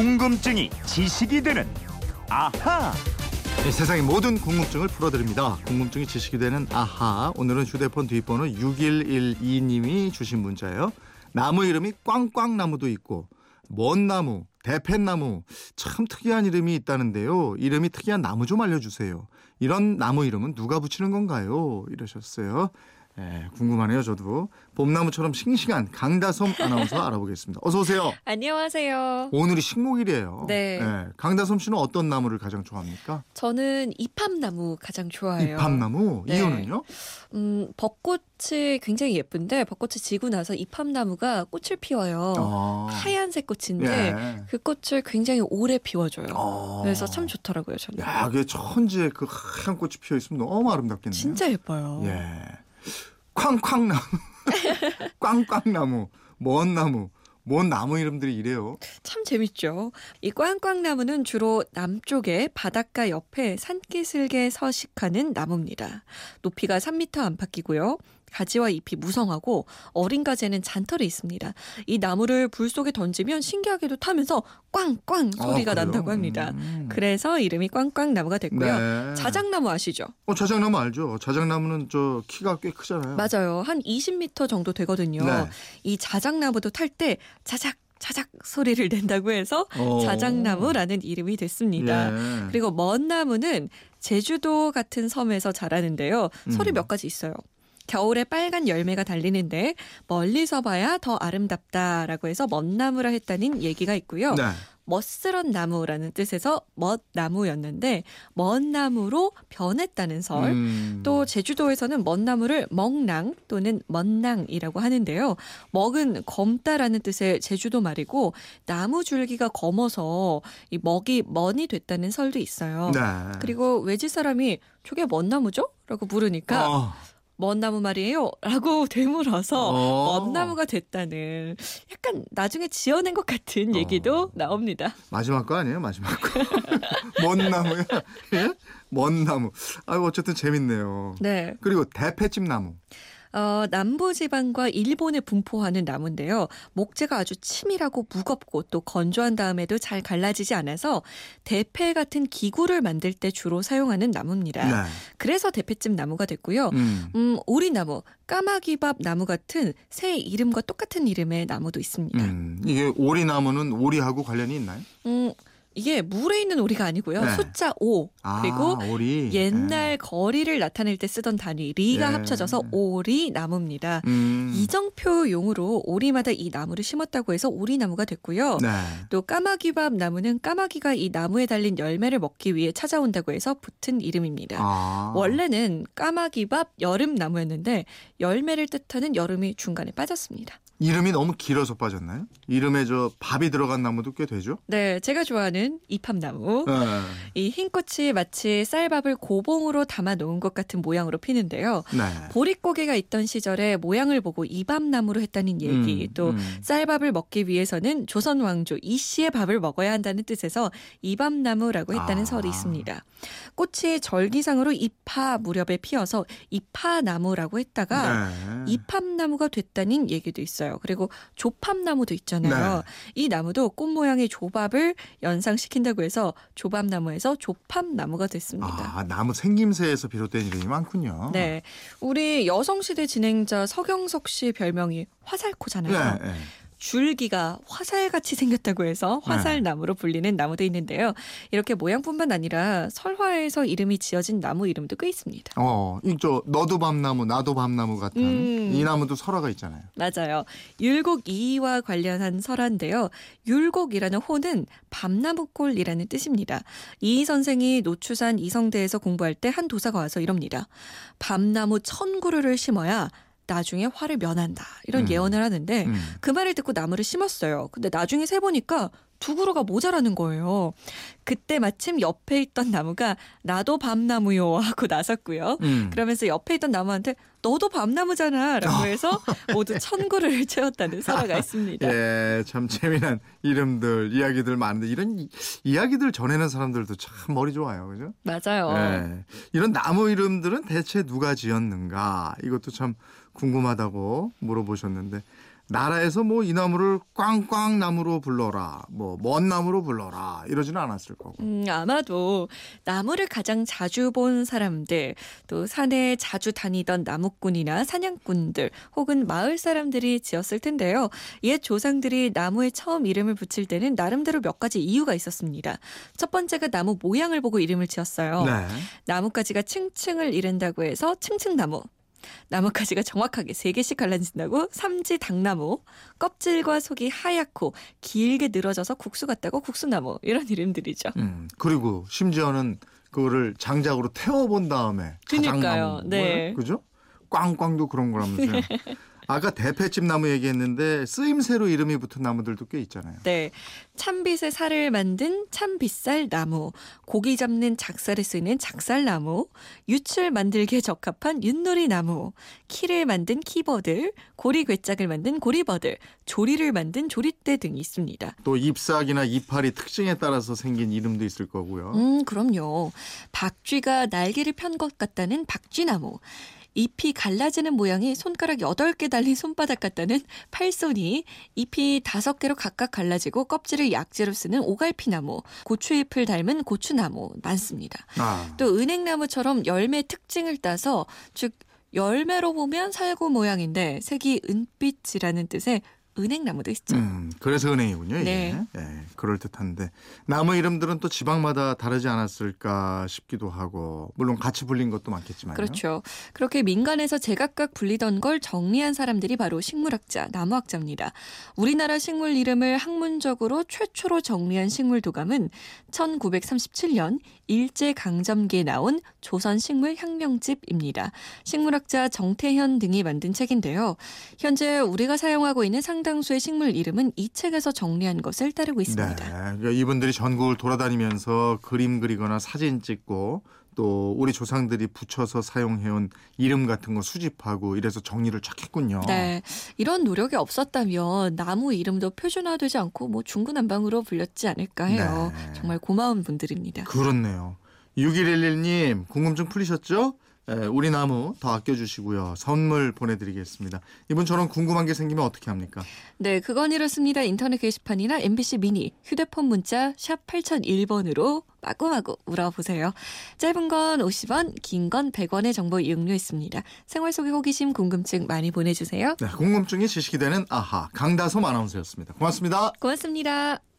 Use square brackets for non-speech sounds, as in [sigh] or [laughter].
궁금증이 지식이 되는 아하. 네, 세상의 모든 궁금증을 풀어드립니다. 궁금증이 지식이 되는 아하. 오늘은 휴대폰 뒷번호 6112님이 주신 문자예요. 나무 이름이 꽝꽝나무도 있고 먼 나무, 대패나무 참 특이한 이름이 있다는데요. 이름이 특이한 나무 좀 알려주세요. 이런 나무 이름은 누가 붙이는 건가요? 이러셨어요. 예, 궁금하네요, 저도. 봄나무처럼 싱싱한 강다솜 아나운서 알아보겠습니다. 어서 오세요. 안녕하세요. 오늘이 식목일이에요. 네. 예, 강다솜 씨는 어떤 나무를 가장 좋아합니까? 저는 이팝나무 가장 좋아해요. 이팝나무 네. 이유는요? 음, 벚꽃이 굉장히 예쁜데 벚꽃이 지고 나서 이팝나무가 꽃을 피워요. 아. 하얀색 꽃인데 예. 그 꽃을 굉장히 오래 피워줘요. 어. 그래서 참 좋더라고요, 저는. 야, 그 천지에 그 하얀 꽃이 피어 있으면 너무 아름답겠네요. 진짜 예뻐요. 예. 쾅쾅나무, [laughs] 꽝꽝나무, 먼 나무, 뭔 나무 이름들이 이래요. 참 재밌죠. 이 꽝꽝나무는 주로 남쪽에 바닷가 옆에 산기슭에 서식하는 나무입니다. 높이가 3m 안팎이고요. 가지와 잎이 무성하고 어린 가지에는 잔털이 있습니다. 이 나무를 불 속에 던지면 신기하게도 타면서 꽝꽝 소리가 아? 난다고 합니다. 음. 그래서 이름이 꽝꽝 나무가 됐고요. 네. 자작나무 아시죠? 어, 자작나무 알죠? 자작나무는 저 키가 꽤 크잖아요. 맞아요. 한 20m 정도 되거든요. 네. 이 자작나무도 탈 때 자작 자작 소리를 낸다고 해서 어. 자작나무라는 이름이 됐습니다. 예. 그리고 먼 나무는 제주도 같은 섬에서 자라는데요. 설이 음. 몇 가지 있어요. 겨울에 빨간 열매가 달리는데 멀리서 봐야 더 아름답다라고 해서 멋나무라 했다는 얘기가 있고요. 네. 멋스런 나무라는 뜻에서 멋나무였는데 멋나무로 변했다는 설. 음. 또 제주도에서는 멋나무를 멍낭 또는 멋낭이라고 하는데요. 먹은 검다라는 뜻의 제주도 말이고 나무 줄기가 검어서 이 먹이 먼이 됐다는 설도 있어요. 네. 그리고 외지 사람이 저게 뭔 나무죠? 라고 물으니까 어. 먼 나무 말이에요. 라고 [laughs] 되물어서 어. 먼 나무가 됐다는 약간 나중에 지어낸 것 같은 어. 얘기도 나옵니다. 마지막 거 아니에요? 마지막 거. [laughs] 먼 나무야? 예? 먼 나무. 아이고 어쨌든 재밌네요. 네. 그리고 대패집 나무. 어, 남부지방과 일본에 분포하는 나무인데요. 목재가 아주 치밀하고 무겁고 또 건조한 다음에도 잘 갈라지지 않아서 대패 같은 기구를 만들 때 주로 사용하는 나무입니다. 네. 그래서 대패집 나무가 됐고요. 음. 음, 오리나무, 까마귀밥 나무 같은 새 이름과 똑같은 이름의 나무도 있습니다. 음. 이게 오리나무는 오리하고 관련이 있나요? 음, 이게 물에 있는 오리가 아니고요. 네. 숫자 5. 아, 그리고 오리. 옛날 거리를 나타낼 때 쓰던 단위 리가 예. 합쳐져서 오리 나무입니다. 음. 이정표 용으로 오리마다 이 나무를 심었다고 해서 오리 나무가 됐고요. 네. 또 까마귀밥 나무는 까마귀가 이 나무에 달린 열매를 먹기 위해 찾아온다고 해서 붙은 이름입니다. 아. 원래는 까마귀밥 여름 나무였는데 열매를 뜻하는 여름이 중간에 빠졌습니다. 이름이 너무 길어서 빠졌나요? 이름에 저 밥이 들어간 나무도 꽤 되죠? 네, 제가 좋아하는 이팝나무. 네. 이 흰꽃이 마치 쌀밥을 고봉으로 담아 놓은 것 같은 모양으로 피는데요. 네. 보릿고개가 있던 시절에 모양을 보고 이밥나무로 했다는 얘기, 음, 또 음. 쌀밥을 먹기 위해서는 조선 왕조 이 씨의 밥을 먹어야 한다는 뜻에서 이밥나무라고 했다는 아. 설이 있습니다. 꽃이 절기상으로 이파 무렵에 피어서 이파나무라고 했다가 네. 이팝나무가 됐다는 얘기도 있어요. 그리고 조팝나무도 있잖아요. 네. 이 나무도 꽃 모양의 조밥을 연상시킨다고 해서 조밥나무에서 조팝나무가 됐습니다. 아, 나무 생김새에서 비롯된 이름이 많군요. 네. 우리 여성시대 진행자 서경석 씨 별명이 화살코잖아요. 네, 네. 줄기가 화살같이 생겼다고 해서 화살나무로 불리는 나무도 있는데요. 이렇게 모양뿐만 아니라 설화에서 이름이 지어진 나무 이름도 꽤 있습니다. 어, 이저 너도 밤나무, 나도 밤나무 같은 음. 이 나무도 설화가 있잖아요. 맞아요. 율곡 이와 관련한 설화인데요. 율곡이라는 호는 밤나무골이라는 뜻입니다. 이 선생이 노추산 이성대에서 공부할 때 한 도사가 와서 이럽니다. 밤나무 천 그루를 심어야 나중에 화를 면한다. 이런 음. 예언을 하는데 음. 그 말을 듣고 나무를 심었어요. 근데 나중에 세 보니까 두 그루가 모자라는 거예요. 그때 마침 옆에 있던 나무가 나도 밤나무요 하고 나섰고요. 음. 그러면서 옆에 있던 나무한테 너도 밤나무잖아 라고 해서 [laughs] 모두 천 그루를 채웠다는 설화가 있습니다. [laughs] 예, 참 재미난 이름들, 이야기들 많은데 이런 이, 이야기들 전해는 사람들도 참 머리 좋아요, 그죠? 맞아요. 예, 이런 나무 이름들은 대체 누가 지었는가 이것도 참 궁금하다고 물어보셨는데 나라에서 뭐 이 나무를 꽝꽝 나무로 불러라, 뭐 먼 나무로 불러라 이러지는 않았을 거고. 음, 아마도 나무를 가장 자주 본 사람들, 또 산에 자주 다니던 나무꾼이나 사냥꾼들, 혹은 마을 사람들이 지었을 텐데요. 옛 조상들이 나무에 처음 이름을 붙일 때는 나름대로 몇 가지 이유가 있었습니다. 첫 번째가 나무 모양을 보고 이름을 지었어요. 네. 나뭇가지가 층층을 이룬다고 해서 층층나무. 나뭇가지가 정확하게 세개씩 갈라진다고 삼지 당나무, 껍질과 속이 하얗고 길게 늘어져서 국수 같다고 국수나무 이런 이름들이죠. 음, 그리고 심지어는 그거를 장작으로 태워본 다음에 그러니까요. 자작나무, 네. 그죠? 꽝꽝도 그런 거라면서요. [laughs] 아까 대패집 나무 얘기했는데 쓰임새로 이름이 붙은 나무들도 꽤 있잖아요. 네. 참빗의 살을 만든 참빗살 나무, 고기 잡는 작살에 쓰이는 작살나무, 유출 만들기에 적합한 윷놀이 나무, 키를 만든 키버들, 고리 괴짝을 만든 고리버들, 조리를 만든 조리대 등이 있습니다. 또 잎사귀나 이파리 특징에 따라서 생긴 이름도 있을 거고요. 음, 그럼요. 박쥐가 날개를 편 것 같다는 박쥐나무. 잎이 갈라지는 모양이 손가락 8개 달린 손바닥 같다는 팔손이, 잎이 5개로 각각 갈라지고 껍질을 약재로 쓰는 오갈피나무, 고추잎을 닮은 고추나무 많습니다. 아, 또 은행나무처럼 열매 특징을 따서 즉 열매로 보면 살구 모양인데 색이 은빛이라는 뜻의 은행나무도 있죠. 음, 그래서 은행이군요. 이게. 네. 예, 그럴 듯한데 나무 이름들은 또 지방마다 다르지 않았을까 싶기도 하고 물론 같이 불린 것도 많겠지만요. 그렇죠. 그렇게 민간에서 제각각 불리던 걸 정리한 사람들이 바로 식물학자, 나무학자입니다. 우리나라 식물 이름을 학문적으로 최초로 정리한 식물 도감은 1937년 일제 강점기에 나온 조선 식물 혁명집입니다. 식물학자 정태현 등이 만든 책인데요. 현재 우리가 사용하고 있는 상당 수의 식물 이름은 이 책에서 정리한 것을 따르고 네, 있습니다. 그러니까 이분들이 전국을 돌아다니면서 그림 그리거나 사진 찍고 또 우리 조상들이 붙여서 사용해온 이름 같은 거 수집하고 이래서 정리를 쫙 했군요. 네. 이런 노력이 없었다면 나무 이름도 표준화되지 않고 뭐 중구난방으로 불렸지 않을까 해요. 네. 정말 고마운 분들입니다. 그렇네요. 6111님 궁금증 풀리셨죠? 에, 우리 나무 더 아껴주시고요. 선물 보내드리겠습니다. 이분처럼 궁금한 게 생기면 어떻게 합니까? 네, 그건 이렇습니다. 인터넷 게시판이나 MBC 미니, 휴대폰 문자 샵 8001번으로 마구마구 물어보세요. 짧은 건 50원, 긴 건 100원의 정보 이용료 있습니다. 생활 속의 호기심, 궁금증 많이 보내주세요. 네, 궁금증이 지식이 되는 아하 강다솜 아나운서였습니다. 고맙습니다. 고맙습니다.